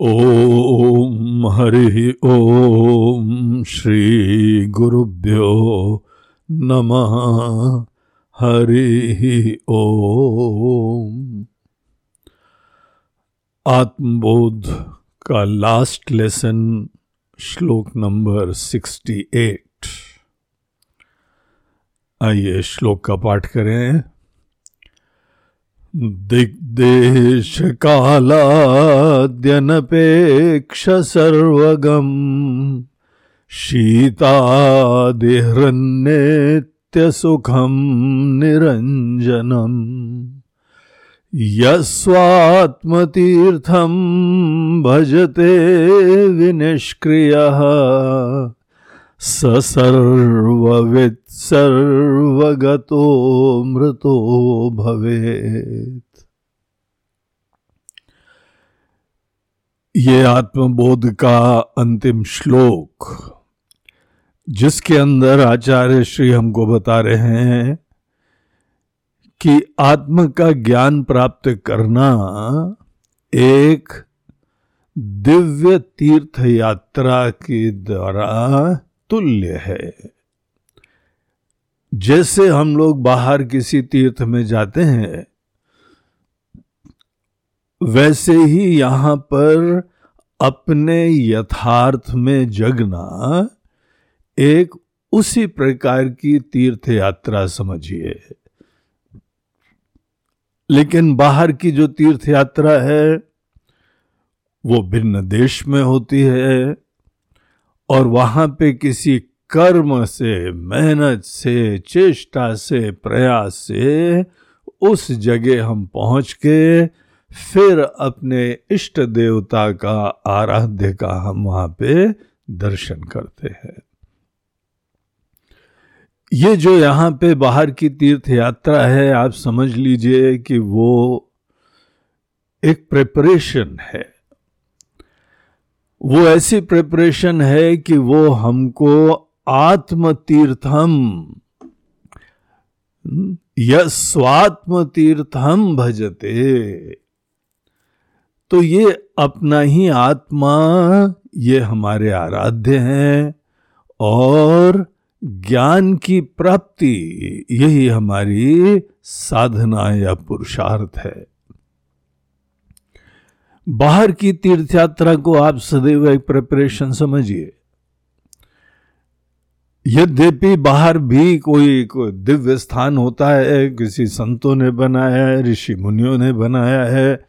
ॐ हरिः ॐ श्रीगुरुभ्यो नमः। हरिः ॐ आत्मबोध का लास्ट लेसन श्लोक नंबर सिक्सटी एट आइए श्लोक का पाठ करें। दिग्देशकालाद्यनपेक्ष सर्वगम् शीतादिहृन्नेत्यसुखम् निरञ्जनम् यस्वात्मतीर्थम् भजते विनिष्क्रियः स सर्ववित् सर्वगतो मृतो भवेत्। ये आत्मबोध का अंतिम श्लोक, जिसके अंदर आचार्य श्री हमको बता रहे हैं कि आत्म का ज्ञान प्राप्त करना एक दिव्य तीर्थ यात्रा के द्वारा तुल्य है। जैसे हम लोग बाहर किसी तीर्थ में जाते हैं, वैसे ही यहाँ पर अपने यथार्थ में जगना एक उसी प्रकार की तीर्थ यात्रा समझिए। लेकिन बाहर की जो तीर्थ यात्रा है, वो भिन्न देश में होती है और वहाँ पे किसी कर्म से, मेहनत से, चेष्टा से, प्रयास से उस जगह हम पहुँच के फिर अपने इष्ट देवता का आराध्य का हम वहाँ पे दर्शन करते हैं। ये जो यहाँ पे बाहर की तीर्थ यात्रा है, आप समझ लीजिए कि वो एक प्रिपरेशन है। वो ऐसी प्रिपरेशन है कि वो हमको आत्म तीर्थम यस्वात्म तीर्थम भजते। तो ये अपना ही आत्मा, ये हमारे आराध्य हैं और ज्ञान की प्राप्ति, यही हमारी साधना या पुरुषार्थ है। बाहर की तीर्थ यात्रा को आप सदैव एक प्रिपरेशन समझिए यद्यपि बाहर भी कोई कोई दिव्य स्थान होता है, किसी संतों ने बनाया है, ऋषि मुनियों ने बनाया है,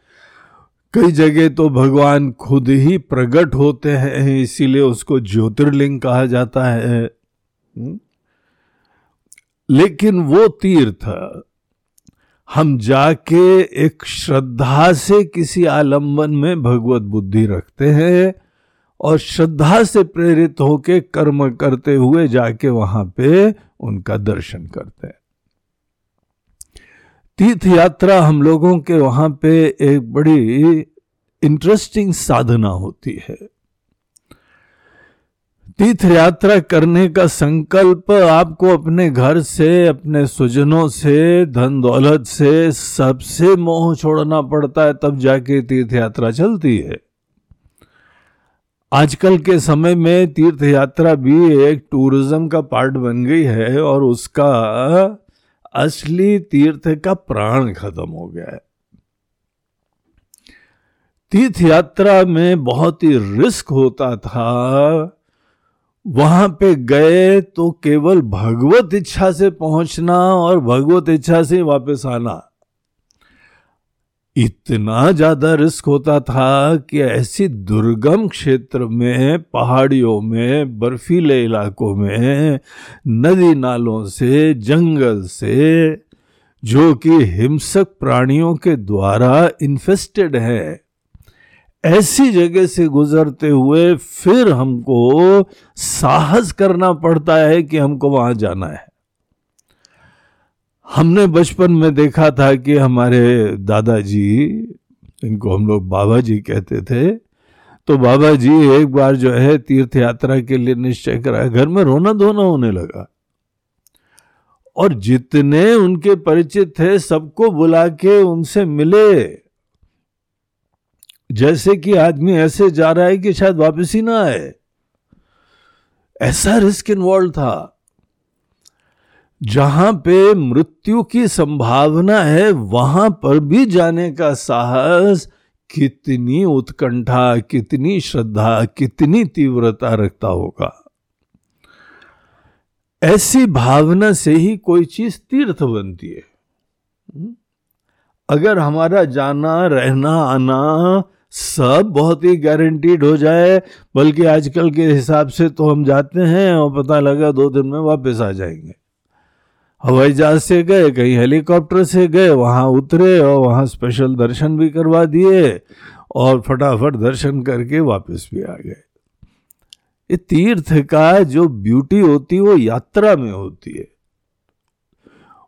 कई जगह तो भगवान खुद ही प्रकट होते हैं, इसीलिए उसको ज्योतिर्लिंग कहा जाता है हम्म? लेकिन वो तीर्थ हम जाके एक श्रद्धा से किसी आलंबन में भगवत बुद्धि रखते हैं और श्रद्धा से प्रेरित होके कर्म करते हुए जाके वहाँ पे उनका दर्शन करते हैं। तीर्थ यात्रा हम लोगों के वहाँ पे एक बड़ी इंटरेस्टिंग साधना होती है। तीर्थ यात्रा करने का संकल्प आपको अपने घर से, अपने स्वजनों से, धन दौलत से, सबसे मोह छोड़ना पड़ता है, तब जाके तीर्थ यात्रा चलती है। आजकल के समय में तीर्थ यात्रा भी एक टूरिज़्म का पार्ट बन गई है और उसका असली तीर्थ का प्राण खत्म हो गया है। तीर्थ यात्रा में बहुत ही रिस्क होता था वहाँ पे गए तो केवल भगवत इच्छा से पहुँचना और भगवत इच्छा से वापस आना। इतना ज़्यादा रिस्क होता था कि ऐसी दुर्गम क्षेत्र में, पहाड़ियों में, बर्फीले इलाकों में, नदी नालों से, जंगल से, जो कि हिंसक प्राणियों के द्वारा इन्फेस्टेड है ऐसी जगह से गुजरते हुए फिर हमको साहस करना पड़ता है कि हमको वहाँ जाना है। हमने बचपन में देखा था कि हमारे दादाजी, इनको हम लोग बाबा जी कहते थे तो बाबा जी एक बार जो है तीर्थ यात्रा के लिए निश्चय करा घर में रोना धोना होने लगा। और जितने उनके परिचित थे, सबको बुला के उनसे मिले। जैसे कि आदमी ऐसे जा रहा है कि शायद वापस ही ना आए। ऐसा रिस्क इन्वॉल्व था। जहाँ पे मृत्यु की संभावना है, वहाँ पर भी जाने का साहस, कितनी उत्कंठा, कितनी श्रद्धा, कितनी तीव्रता रखता होगा। ऐसी भावना से ही कोई चीज़ तीर्थ बनती है। हम्म? अगर हमारा जाना, रहना, आना सब बहुत ही गारंटीड हो जाए, बल्कि आजकल के हिसाब से तो हम जाते हैं और पता लगा दो दिन में वापस आ जाएँगे। हवाई जहाज़ से गए, कहीं हेलीकॉप्टर से गए, वहाँ उतरे और वहाँ स्पेशल दर्शन भी करवा दिए और फटाफट दर्शन करके वापस भी आ गए। ये तीर्थ का जो ब्यूटी होती है, वो यात्रा में होती है।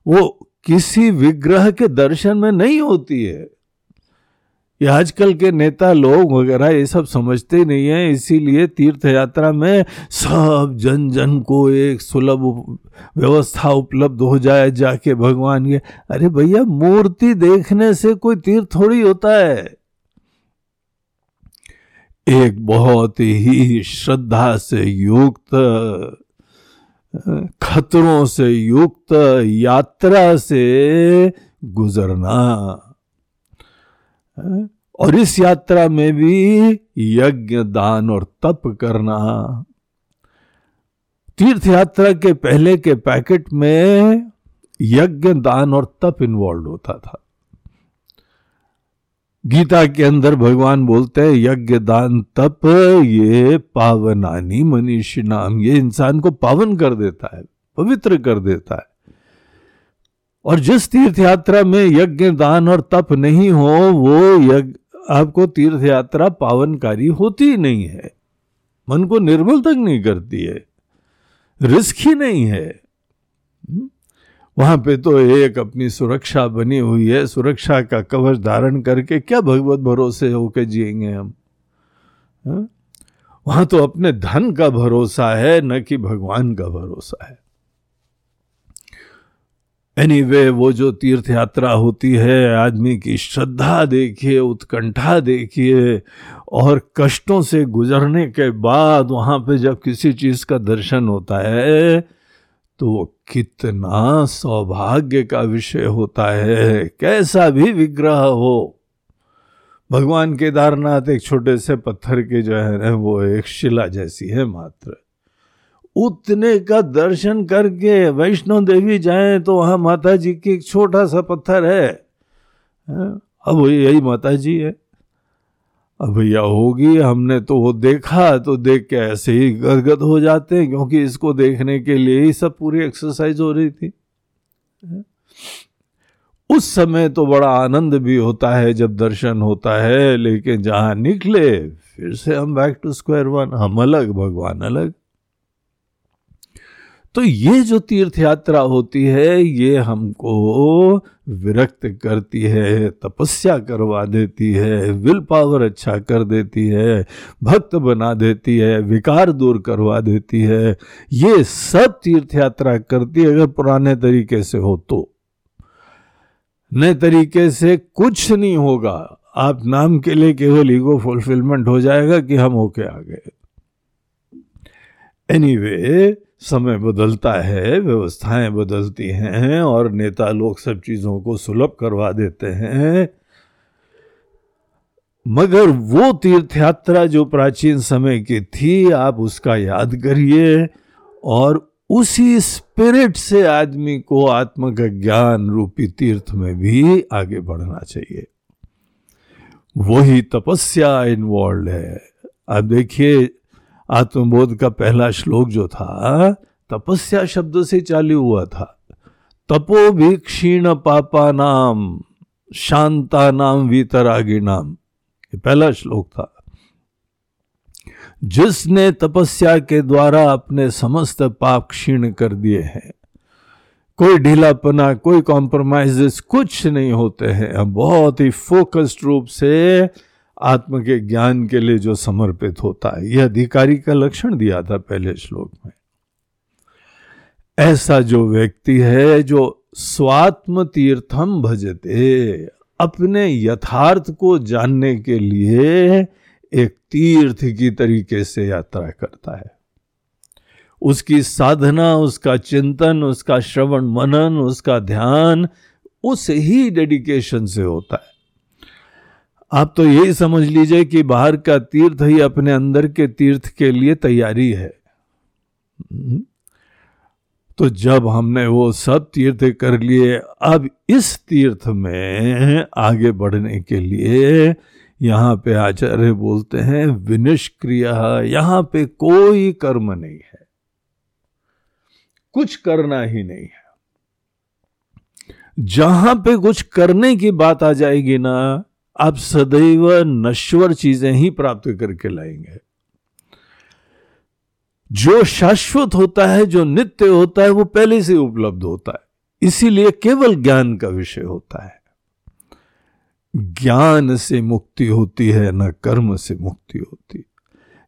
वो किसी विग्रह के दर्शन में नहीं होती है। ये आजकल के नेता लोग वगैरह ये सब समझते ही नहीं है, इसीलिए तीर्थ यात्रा में सब जन जन को एक सुलभ व्यवस्था उपलब्ध हो जाए जाके भगवान के। अरे भैया, मूर्ति देखने से कोई तीर्थ थोड़ी होता है। एक बहुत ही श्रद्धा से युक्त, खतरों से युक्त यात्रा से गुजरना। और इस यात्रा में भी यज्ञ, दान और तप करना। तीर्थ यात्रा के पहले के पैकेट में यज्ञ, दान और तप इन्वॉल्व होता था। गीता के अंदर भगवान बोलते हैं, यज्ञ, दान, तप, ये पावनानी मनीषी नाम, ये इंसान को पावन कर देता है, पवित्र कर देता है। और जिस तीर्थ यात्रा में यज्ञ दान और तप नहीं हो, वो यज्ञ, आपको तीर्थ यात्रा पावनकारी होती नहीं है। मन को निर्मल तक नहीं करती है। रिस्क ही नहीं है। हम्म? वहाँ पे तो एक अपनी सुरक्षा बनी हुई है। सुरक्षा का कवच धारण करके क्या भगवत भरोसे होके जिएँगे हम? वहाँ तो अपने धन का भरोसा है, न कि भगवान का भरोसा है। एनीवे anyway, वो जो तीर्थ यात्रा होती है आदमी की श्रद्धा देखिए उत्कंठा देखिए और कष्टों से गुजरने के बाद वहाँ पे जब किसी चीज़ का दर्शन होता है तो वो कितना सौभाग्य का विषय होता है। कैसा भी विग्रह हो। भगवान केदारनाथ एक छोटे से पत्थर के जो है वो एक शिला जैसी है मात्र। उतने का दर्शन करके वैष्णो देवी जाए तो वहाँ माता जी की एक छोटा सा पत्थर है। अब यही माता जी है। अब भैया होगी, हमने तो वो देखा तो देख के ऐसे ही गदगद हो जाते हैं, क्योंकि इसको देखने के लिए ही सब पूरी एक्सरसाइज हो रही थी। उस समय तो बड़ा आनंद भी होता है जब दर्शन होता है, लेकिन जहाँ निकले, फिर से हम बैक टू स्क्वायर वन हम अलग, भगवान अलग। तो ये जो तीर्थ यात्रा होती है ये हमको विरक्त करती है तपस्या करवा देती है विल पावर अच्छा कर देती है भक्त बना देती है विकार दूर करवा देती है। ये सब तीर्थ यात्रा करती है अगर पुराने तरीके से हो तो। नए तरीके से कुछ नहीं होगा। आप नाम के लिए केवल ईगो फुलफिलमेंट हो जाएगा कि हम होके आ गए। एनीवे anyway, समय बदलता है, व्यवस्थाएँ बदलती हैं और नेता लोग सब चीज़ों को सुलभ करवा देते हैं। मगर वो तीर्थ यात्रा जो प्राचीन समय की थी, आप उसका याद करिए और उसी स्पिरिट से आदमी को आत्म का ज्ञान रूपी तीर्थ में भी आगे बढ़ना चाहिए। वही तपस्या इन्वॉल्व है। आप देखिए आत्मबोध का पहला श्लोक जो था, तपस्या शब्द से चालू हुआ था। तपो भी क्षीण पापा नाम शांता नाम वीतरागी नाम ये पहला श्लोक था। जिसने तपस्या के द्वारा अपने समस्त पाप क्षीण कर दिए हैं, कोई ढीलापना, कोई कॉम्प्रोमाइजेस कुछ नहीं होते हैं। बहुत ही फोकस्ड रूप से आत्म के ज्ञान के लिए जो समर्पित होता है। यह अधिकारी का लक्षण दिया था पहले श्लोक में। ऐसा जो व्यक्ति है जो स्वात्म तीर्थम भजते, अपने यथार्थ को जानने के लिए एक तीर्थ की तरीके से यात्रा करता है। उसकी साधना, उसका चिंतन, उसका श्रवण, मनन, उसका ध्यान उस ही डेडिकेशन से होता है। आप तो यही समझ लीजिए कि बाहर का तीर्थ ही अपने अंदर के तीर्थ के लिए तैयारी है। हम्म। तो जब हमने वो सब तीर्थ कर लिए, अब इस तीर्थ में आगे बढ़ने के लिए यहाँ पे आचार्य बोलते हैं, विनिष्क्रिया, यहाँ पे कोई कर्म नहीं है। कुछ करना ही नहीं है। जहाँ पे कुछ करने की बात आ जाएगी ना आप सदैव नश्वर चीज़ें ही प्राप्त करके लाएँगे। जो शाश्वत होता है, जो नित्य होता है, वो पहले से उपलब्ध होता है। इसीलिए केवल ज्ञान का विषय होता है। ज्ञान से मुक्ति होती है, न कर्म से मुक्ति होती।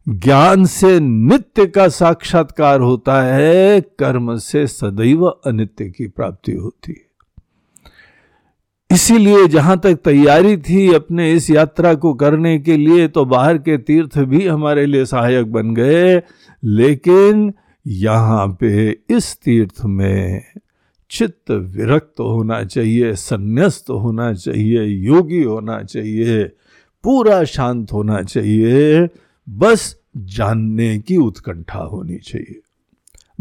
ज्ञान से नित्य का साक्षात्कार होता है, कर्म से सदैव अनित्य की प्राप्ति होती है। इसीलिए जहाँ तक तैयारी थी अपने इस यात्रा को करने के लिए तो बाहर के तीर्थ भी हमारे लिए सहायक बन गए। लेकिन यहाँ पे इस तीर्थ में चित्त विरक्त होना चाहिए, संन्यास्त होना चाहिए, योगी होना चाहिए, पूरा शांत होना चाहिए। बस जानने की उत्कंठा होनी चाहिए।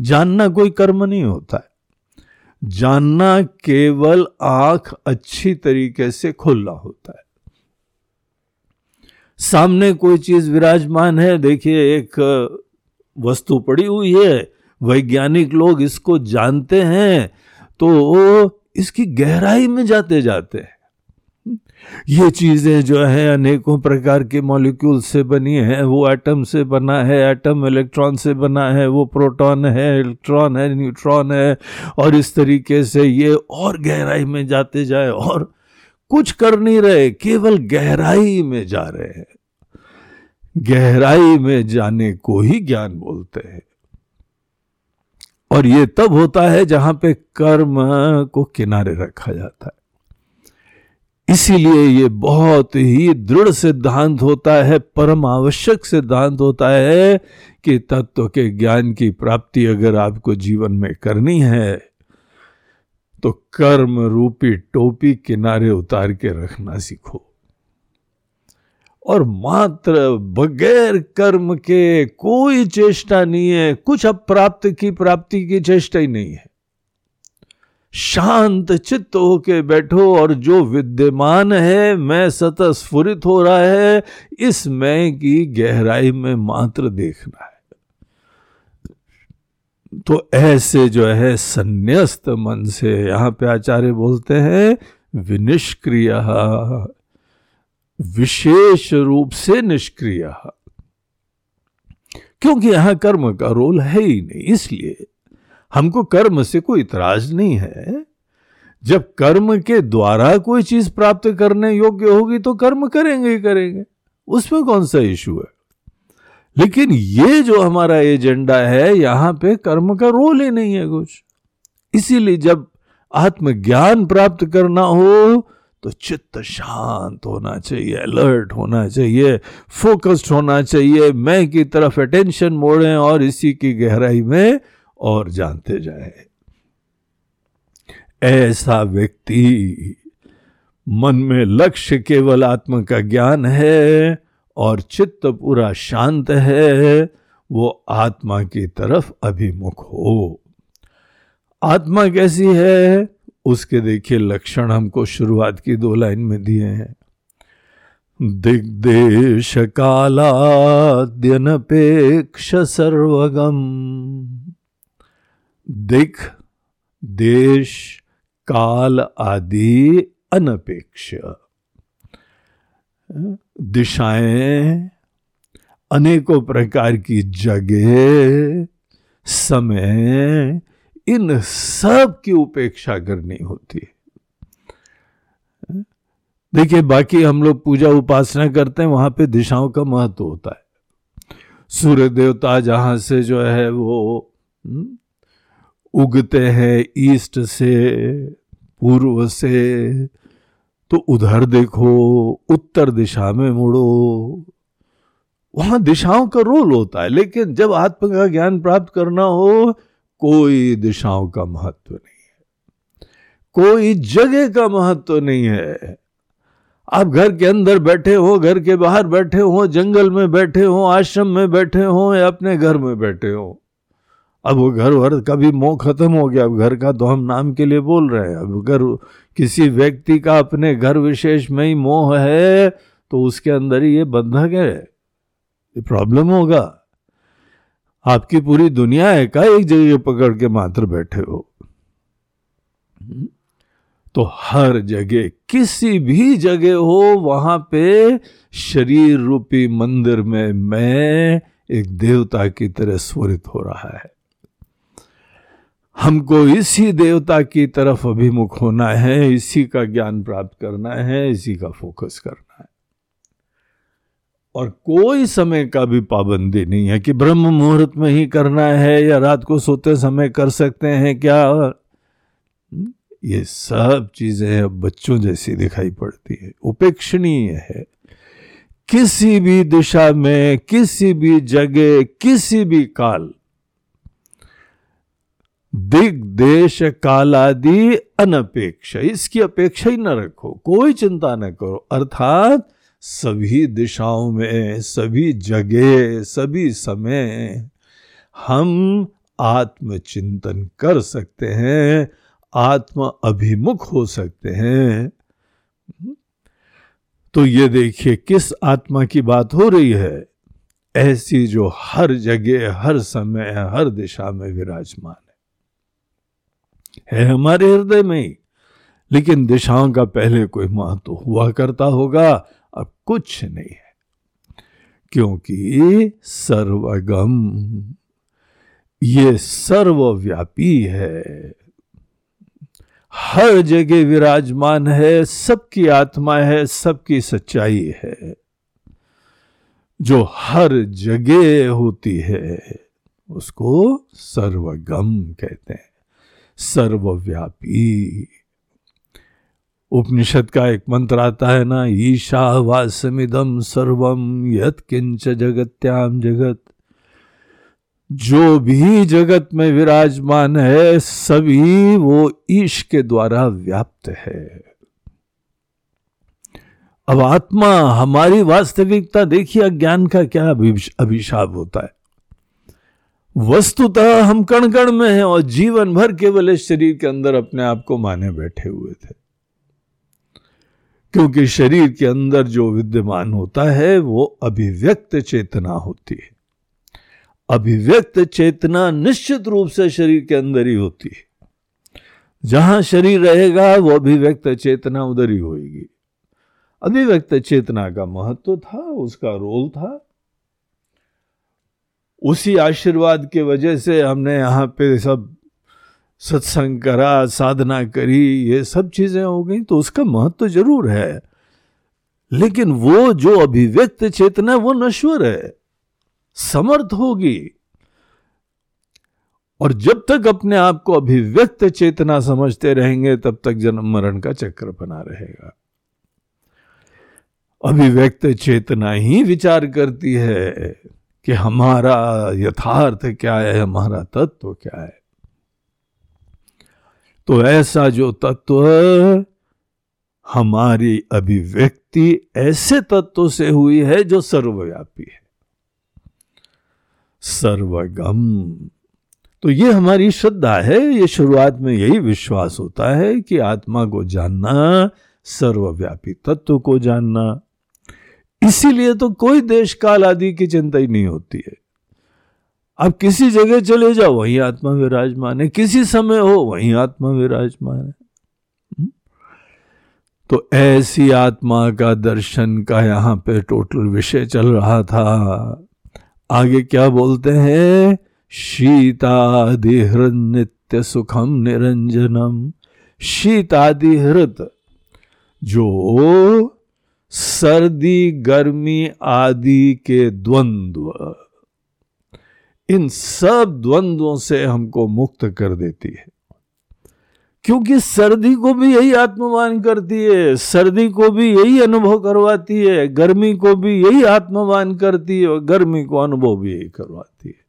जानना कोई कर्म नहीं होता है। जानना केवल आँख अच्छी तरीके से खुला होता है। सामने कोई चीज़ विराजमान है, देखिए एक वस्तु पड़ी हुई है, वैज्ञानिक लोग इसको जानते हैं तो इसकी गहराई में जाते जाते हैं। ये चीज़ें जो है अनेकों प्रकार के मॉलिक्यूल से बनी है। वो एटम से बना है एटम इलेक्ट्रॉन से बना है, वो प्रोटॉन है इलेक्ट्रॉन है न्यूट्रॉन है। और इस तरीके से ये और गहराई में जाते जाए और कुछ कर नहीं रहे, केवल गहराई में जा रहे हैं। गहराई में जाने को ही ज्ञान बोलते हैं। और ये तब होता है जहाँ पे कर्म को किनारे रखा जाता है। इसीलिए ये बहुत ही दृढ़ सिद्धांत होता है, परम आवश्यक सिद्धांत होता है कि तत्व के ज्ञान की प्राप्ति अगर आपको जीवन में करनी है तो कर्म रूपी टोपी किनारे उतार के रखना सीखो। और मात्र बगैर कर्म के कोई चेष्टा नहीं है, कुछ अप्राप्त की प्राप्ति की चेष्टा ही नहीं है। शांत चित्त होके बैठो और जो विद्यमान है, मैं सतत स्फुरित हो रहा है, इस मैं की गहराई में मात्र देखना है। तो ऐसे जो है, संन्यास्त मन से यहाँ पे आचार्य बोलते हैं, विनिष्क्रिय, विशेष रूप से निष्क्रिय। क्योंकि यहाँ कर्म का रोल है ही नहीं, इसलिए हमको कर्म से कोई इतराज नहीं है। जब कर्म के द्वारा कोई चीज़ प्राप्त करने योग्य होगी तो कर्म करेंगे ही करेंगे। उसमें कौन सा इशू है? लेकिन ये जो हमारा एजेंडा है, यहाँ पे कर्म का रोल ही नहीं है कुछ। इसीलिए जब आत्मज्ञान प्राप्त करना हो तो चित्त शांत होना चाहिए अलर्ट होना चाहिए फोकस्ड होना चाहिए। मैं की तरफ़ अटेंशन मोड़े और इसी की गहराई में और जानते जाए। ऐसा व्यक्ति मन में लक्ष्य केवल आत्मा का ज्ञान है और चित्त पूरा शांत है, वो आत्मा की तरफ़ अभिमुख हो। आत्मा कैसी है? उसके देखिए लक्षण हमको शुरुआत की दो लाइन में दिए हैं। दिग्देश कालाद्यनपेक्ष सर्वगम। दिख देश काल आदि अनपेक्ष। दिशाएँ अनेकों प्रकार की जगह समय इन सब की उपेक्षा करनी होती है। देखिए बाकी हम लोग पूजा उपासना करते हैं वहाँ पे दिशाओं का महत्व होता है। सूर्य देवता जहाँ से जो है वो हम्म, उगते हैं ईस्ट से, पूर्व से। तो उधर देखो, उत्तर दिशा में मुड़ो। वहाँ दिशाओं का रोल होता है, लेकिन जब आत्म का ज्ञान प्राप्त करना हो, कोई दिशाओं का महत्व नहीं है। कोई जगह का महत्व नहीं है। आप घर के अंदर बैठे हो, घर के बाहर बैठे हो, जंगल में बैठे हो, आश्रम में बैठे हो या अपने घर में बैठे हो अब वो घर वर का भी मोह खत्म हो गया। अब घर का तो हम नाम के लिए बोल रहे हैं। अब अगर किसी व्यक्ति का अपने घर विशेष में ही मोह है तो उसके अंदर ही ये बंधक है। ये प्रॉब्लम होगा। आपकी पूरी दुनिया है का एक जगह पकड़ के मात्र बैठे हो? तो हर जगह, किसी भी जगह हो, वहाँ पे शरीर रूपी मंदिर में मैं एक देवता की तरह स्वरित हो रहा है। हमको इसी देवता की तरफ़ अभिमुख होना है, इसी का ज्ञान प्राप्त करना है, इसी का फोकस करना है। और कोई समय का भी पाबंदी नहीं है कि ब्रह्म मुहूर्त में ही करना है या रात को सोते समय कर सकते हैं क्या? ये सब चीज़ें अब बच्चों जैसी दिखाई पड़ती है। उपेक्षणीय है। किसी भी दिशा में, किसी भी जगह, किसी भी काल दिग देश काल अनपेक्ष, इसकी अपेक्षा ही न रखो, कोई चिंता न करो। अर्थात सभी दिशाओं में, सभी जगह, सभी समय हम आत्मचिंतन कर सकते हैं, आत्म अभिमुख हो सकते हैं। तो ये देखिए, किस आत्मा की बात हो रही है? ऐसी जो हर जगह, हर समय, हर दिशा में विराजमान। है हमारे हृदय में। लेकिन दिशाओं का पहले कोई महत्व हुआ करता होगा, अब कुछ नहीं है। क्योंकि सर्वगम, ये सर्वव्यापी है। हर जगह विराजमान है, सबकी आत्मा है, सबकी सच्चाई है। जो हर जगह होती है, उसको सर्वगम कहते हैं। सर्वव्यापी। उपनिषद का एक मंत्र आता है ना ईशा वासमिदम सर्वम यत किंच जगत्याम जगत। जो भी जगत में विराजमान है, सभी वो ईश के द्वारा व्याप्त है। अब आत्मा, हमारी वास्तविकता, देखिए, अज्ञान का क्या अभिशाप होता है। वस्तुतः हम कण कण में हैं और जीवन भर केवल इस शरीर के अंदर अपने आप को माने बैठे हुए थे। क्योंकि शरीर के अंदर जो विद्यमान होता है, वो अभिव्यक्त चेतना होती है। अभिव्यक्त चेतना निश्चित रूप से शरीर के अंदर ही होती है। जहाँ शरीर रहेगा, वो अभिव्यक्त चेतना उधर ही होगी अभिव्यक्त चेतना का महत्व था, उसका रोल था। उसी आशीर्वाद के वजह से हमने यहाँ पे सब सत्संग करा, साधना करी, ये सब चीज़ें हो गई तो उसका महत्व तो ज़रूर है। लेकिन वो जो अभिव्यक्त चेतना वो नश्वर है, समर्थ होगी। और जब तक अपने आप को अभिव्यक्त चेतना समझते रहेंगे, तब तक जन्म मरण का चक्र बना रहेगा। अभिव्यक्त चेतना ही विचार करती है। कि हमारा यथार्थ क्या है, हमारा तत्व क्या है? तो ऐसा जो तत्व हमारी अभिव्यक्ति ऐसे तत्व से हुई है जो सर्वव्यापी है। सर्वगम। तो ये हमारी श्रद्धा है, ये शुरुआत में यही विश्वास होता है कि आत्मा को जानना, सर्वव्यापी तत्व को जानना। इसीलिए तो कोई देश काल आदि की चिंता ही नहीं होती है। आप किसी जगह चले जाओ, वहीं आत्मा विराजमान है। किसी समय हो, वहीं आत्मा विराजमान है। हम्म? तो ऐसी आत्मा का दर्शन का यहाँ पे टोटल विषय चल रहा था। आगे क्या बोलते हैं? शीतादिहृत नित्य सुखम निरंजनम। शीतादिहृत, जो सर्दी, गर्मी आदि के द्वंद्व। इन सब द्वंद्वों से हमको मुक्त कर देती है। क्योंकि सर्दी को भी यही आत्मवान करती है, सर्दी को भी यही अनुभव करवाती है, गर्मी को भी यही आत्मवान करती है और गर्मी को अनुभव भी यही करवाती है।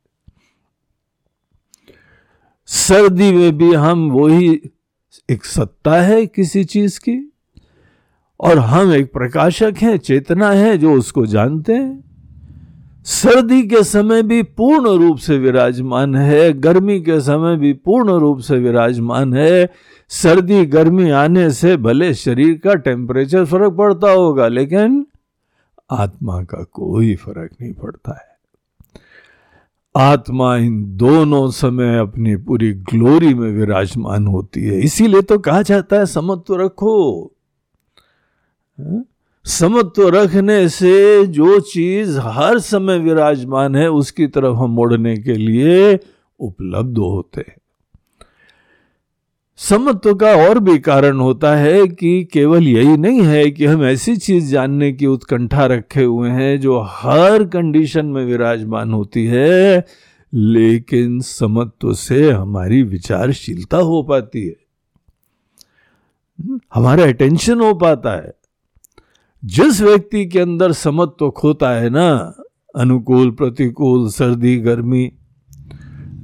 सर्दी में भी हम वही एक सत्ता है किसी चीज़ की। और हम एक प्रकाशक हैं, चेतना है जो उसको जानते हैं। सर्दी के समय भी पूर्ण रूप से विराजमान है, गर्मी के समय भी पूर्ण रूप से विराजमान है। सर्दी, गर्मी आने से भले शरीर का टेम्परेचर फ़र्क पड़ता होगा, लेकिन आत्मा का कोई फ़र्क नहीं पड़ता है। आत्मा इन दोनों समय अपनी पूरी ग्लोरी में विराजमान होती है। इसीलिए तो कहा जाता है समझ तो रखो? समत्व रखने से जो चीज़ हर समय विराजमान है, उसकी तरफ़ हम मोड़ने के लिए उपलब्ध होते हैं। समत्व का और भी कारण होता है कि केवल यही नहीं है कि हम ऐसी चीज़ जानने की उत्कंठा रखे हुए हैं जो हर कंडीशन में विराजमान होती है, लेकिन समत्व से हमारी विचारशीलता हो पाती है। हमारा अटेंशन हो पाता है। जिस व्यक्ति के अंदर समत्व तो खोता है ना अनुकूल प्रतिकूल सर्दी गर्मी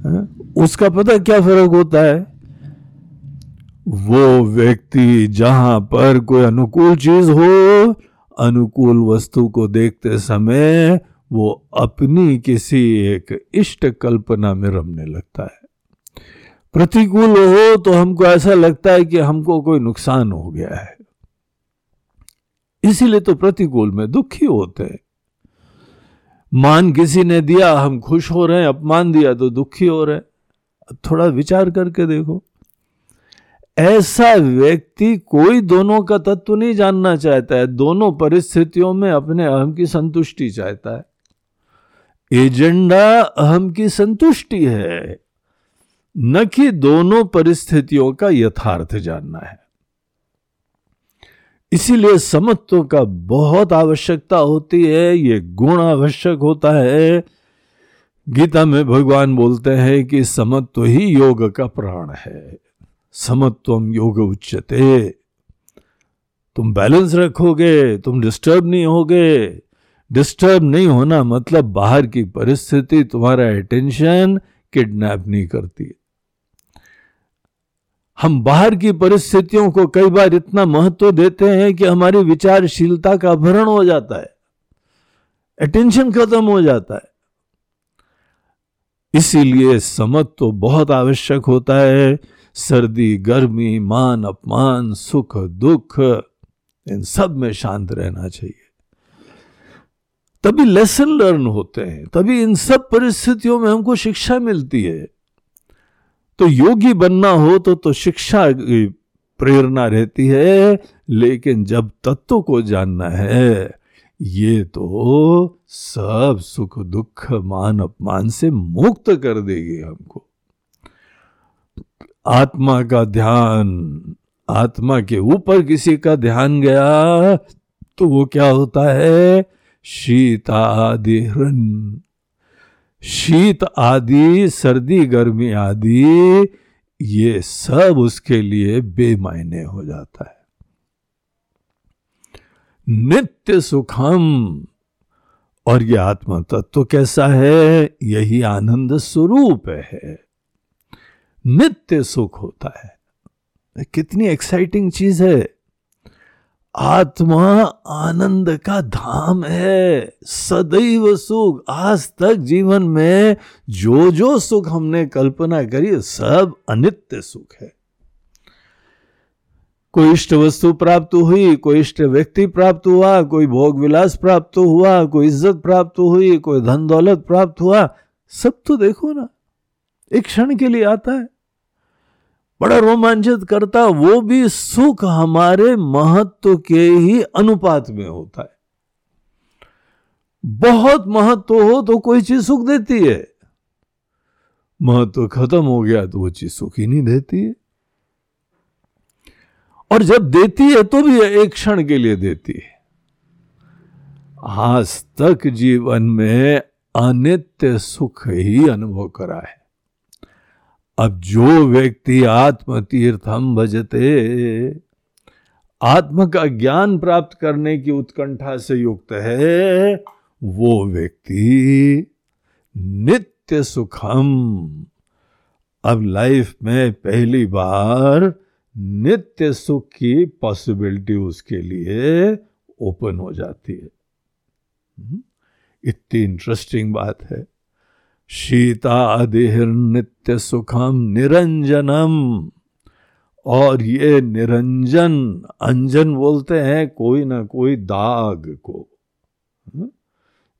हाँ, उसका पता क्या फ़र्क होता है? वो व्यक्ति जहाँ पर कोई अनुकूल चीज़ हो अनुकूल वस्तु को देखते समय वो अपनी किसी एक इष्ट कल्पना में रमने लगता है। प्रतिकूल हो तो हमको ऐसा लगता है कि हमको कोई नुकसान हो गया है। इसीलिए तो प्रतिकूल में दुखी होते हैं। मान किसी ने दिया, हम खुश हो रहे हैं, अपमान दिया तो दुखी हो रहे हैं। थोड़ा विचार करके देखो। ऐसा व्यक्ति कोई दोनों का तत्व नहीं जानना चाहता है। दोनों परिस्थितियों में अपने अहम की संतुष्टि चाहता है। एजेंडा अहम की संतुष्टि है। न कि दोनों परिस्थितियों का यथार्थ जानना है। इसीलिए समत्व का बहुत आवश्यकता होती है, ये गुण आवश्यक होता है। गीता में भगवान बोलते हैं कि समत्व ही योग का प्राण है। समत्वम योग उच्चते तुम बैलेंस रखोगे, तुम डिस्टर्ब नहीं होगे। डिस्टर्ब नहीं होना मतलब बाहर की परिस्थिति तुम्हारा अटेंशन किडनैप नहीं करती। हम बाहर की परिस्थितियों को कई बार इतना महत्व देते हैं कि हमारी विचारशीलता का अपहरण हो जाता है। अटेंशन खत्म हो जाता है। इसीलिए समझ तो बहुत आवश्यक होता है। सर्दी, गर्मी, मान, अपमान, सुख, दुख, इन सब में शांत रहना चाहिए। तभी लेसन लर्न होते हैं। तभी इन सब परिस्थितियों में हमको शिक्षा मिलती है। तो योगी बनना हो तो तो शिक्षा प्रेरणा रहती है, लेकिन जब तत्व को जानना है, ये तो सब सुख दुख मान अपमान से मुक्त कर देगी हमको। आत्मा का ध्यान, आत्मा के ऊपर किसी का ध्यान गया तो वो क्या होता है? शीतादिहृन शीत आदि, सर्दी, गर्मी आदि, ये सब उसके लिए बेमायने हो जाता है। नित्य सुखम और ये आत्मा तत्व तो कैसा है? यही आनंद स्वरूप है। नित्य सुख होता है। कितनी एक्साइटिंग चीज़ है। आत्मा आनंद का धाम है। सदैव सुख। आज तक जीवन में जो जो सुख हमने कल्पना करी, सब अनित्य सुख है। कोई इष्ट वस्तु प्राप्त हुई, कोई इष्ट व्यक्ति प्राप्त हुआ, कोई भोग विलास प्राप्त हुआ, कोई इज़्ज़त प्राप्त हुई, कोई धन दौलत प्राप्त हुआ, सब तो देखो ना। एक क्षण के लिए आता है। बड़ा रोमांचित करता, वो भी सुख हमारे महत्व के ही अनुपात में होता है। बहुत महत्व हो तो कोई चीज़ सुख देती है। महत्व खत्म हो गया तो वो चीज़ सुख ही नहीं देती है। और जब देती है तो भी एक क्षण के लिए देती है। आज तक जीवन में अनित्य सुख ही अनुभव करा है। अब जो व्यक्ति आत्म तीर्थम भजते, आत्म का ज्ञान प्राप्त करने की उत्कंठा से युक्त है, वो व्यक्ति नित्य सुखम अब लाइफ में पहली बार नित्य सुख की पॉसिबिलिटी उसके लिए ओपन हो जाती है हम्म? इतनी इंटरेस्टिंग बात है शीतादिर नित्य सुखम निरंजनम। और ये निरंजन, अंजन बोलते हैं कोई ना कोई दाग को। हम्म?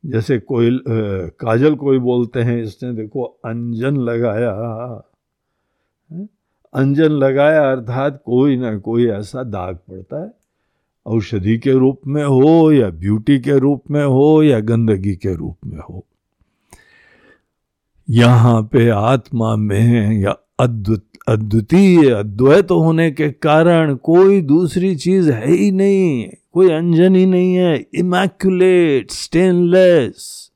जैसे कोई काजल कोई बोलते हैं, इसने देखो अंजन लगाया। हम्म? अंजन लगाया अर्थात कोई ना कोई ऐसा दाग पड़ता है। औषधि के रूप में हो या ब्यूटी के रूप में हो या गंदगी के रूप में हो। यहाँ पे आत्मा में या अद्भुत अद्वितीय, अद्वैत होने के कारण कोई दूसरी चीज़ है ही नहीं, कोई अंजन ही नहीं है। इमैक्युलेट स्टेनलेस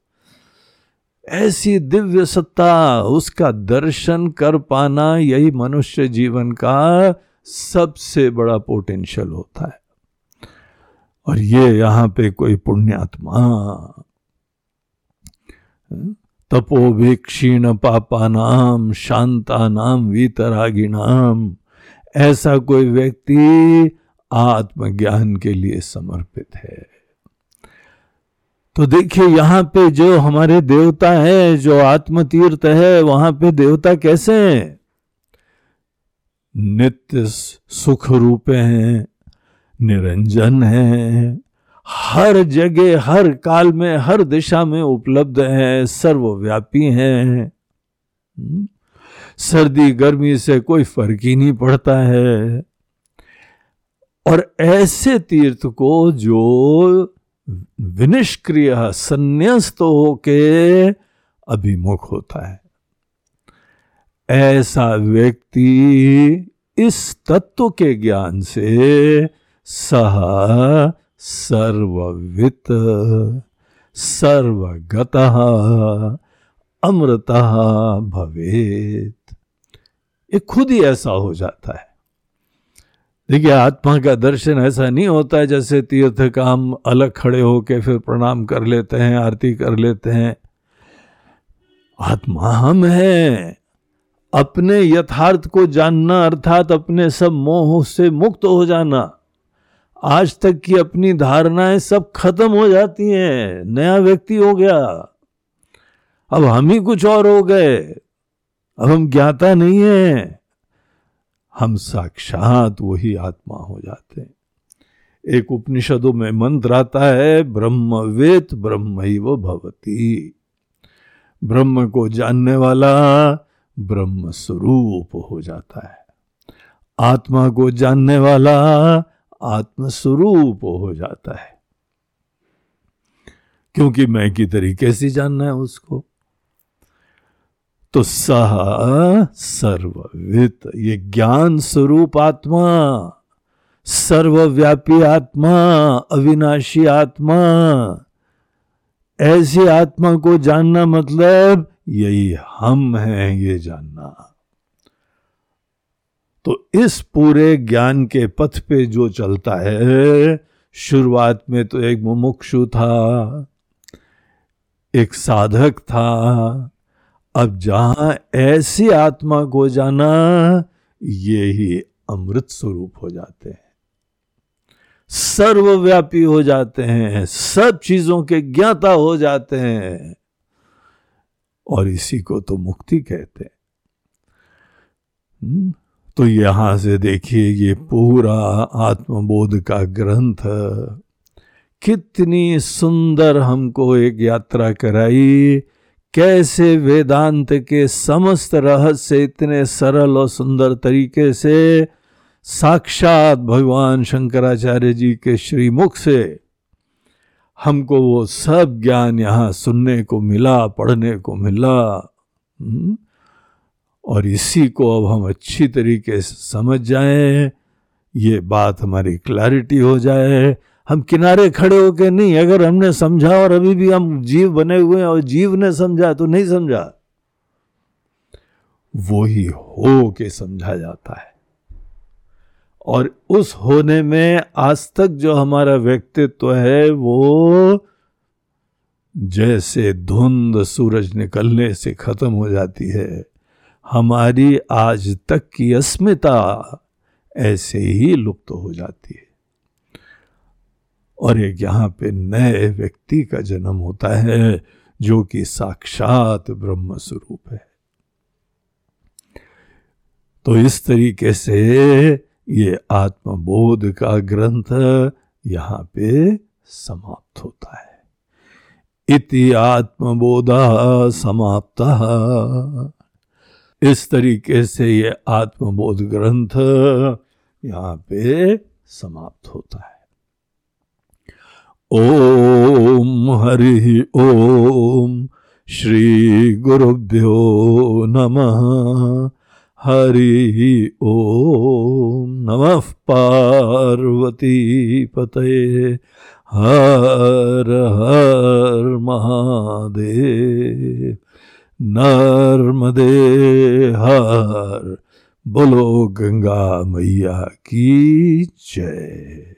ऐसी दिव्य सत्ता, उसका दर्शन कर पाना यही मनुष्य जीवन का सबसे बड़ा पोटेंशियल होता है। और ये यहाँ पे कोई पुण्यात्मा। तपो क्षीण पापा नाम शांता नाम वीतरागिणाम ऐसा कोई व्यक्ति आत्मज्ञान के लिए समर्पित है। तो देखिए, यहाँ पे जो हमारे देवता है, जो आत्म तीर्थ है, वहाँ पे देवता कैसे हैं? नित्य सुख रूपे हैं, निरंजन है हर जगह, हर काल में, हर दिशा में उपलब्ध है, सर्वव्यापी है। हम्म? सर्दी, गर्मी से कोई फ़र्क ही नहीं पड़ता है। और ऐसे तीर्थ को जो विनिष्क्रिय, संन्यास्त होके अभिमुख होता है। ऐसा व्यक्ति इस तत्व के ज्ञान से सह सर्ववित सर्वगत, अमृत भवेत। ये खुद ही ऐसा हो जाता है। देखिए, आत्मा का दर्शन ऐसा नहीं होता है जैसे तीर्थ का हम अलग खड़े होके फिर प्रणाम कर लेते हैं, आरती कर लेते हैं। आत्मा हम हैं। अपने यथार्थ को जानना, अर्थात अपने सब मोह से मुक्त हो जाना। आज तक की अपनी धारणाएँ सब खत्म हो जाती हैं। नया व्यक्ति हो गया। अब हम ही कुछ और हो गए। अब हम ज्ञाता नहीं है। हम साक्षात वही आत्मा हो जाते हैं। एक उपनिषदों में मंत्र आता है ब्रह्मवेत ब्रह्म ही वो भवती। ब्रह्म को जानने वाला ब्रह्म स्वरूप हो जाता है। आत्मा को जानने वाला आत्मस्वरूप हो जाता है। क्योंकि मैं की तरीके से जानना है उसको? तो सह सर्ववित, ये ज्ञान स्वरूप आत्मा, सर्वव्यापी आत्मा, अविनाशी आत्मा, ऐसी आत्मा को जानना मतलब यही हम हैं ये जानना। तो इस पूरे ज्ञान के पथ पे जो चलता है, शुरुआत में तो एक मुमुक्षु था, एक साधक था। अब जहाँ ऐसी आत्मा को जाना, ये ही अमृत स्वरूप हो जाते हैं। सर्वव्यापी हो जाते हैं, सब चीज़ों के ज्ञाता हो जाते हैं। और इसी को तो मुक्ति कहते हैं। हम्म? तो यहाँ से देखिए ये पूरा आत्मबोध का ग्रंथ। कितनी सुंदर हमको एक यात्रा कराई। कैसे वेदांत के समस्त रहस्य इतने सरल और सुंदर तरीके से साक्षात भगवान शंकराचार्य जी के श्रीमुख से हमको वो सब ज्ञान यहाँ सुनने को मिला, पढ़ने को मिला। हम्म? और इसी को अब हम अच्छी तरीके से समझ जाएँ। ये बात हमारी क्लैरिटी हो जाए। हम किनारे खड़े होकर नहीं, अगर हमने समझा और अभी भी हम जीव बने हुए हैं और जीव ने समझा तो नहीं समझा। वो ही हो के समझा जाता है। और उस होने में आज तक जो हमारा व्यक्तित्व है वो जैसे धुंध सूरज निकलने से खत्म हो जाती है। हमारी आज तक की अस्मिता ऐसे ही लुप्त हो जाती है। और एक यहाँ पे नए व्यक्ति का जन्म होता है, जो कि साक्षात ब्रह्म स्वरूप है। तो इस तरीके से ये आत्मबोध का ग्रंथ यहाँ पे समाप्त होता है। इति आत्मबोधा समाप्त। इस तरीके से ये आत्मबोध ग्रंथ यहाँ पे समाप्त होता है। ओम हरि ओम श्री गुरुभ्यो नमः। हरि ओम नमः पार्वती पते हर हर महादेव। नर्मदे हर बोलो गंगा मैया की जय।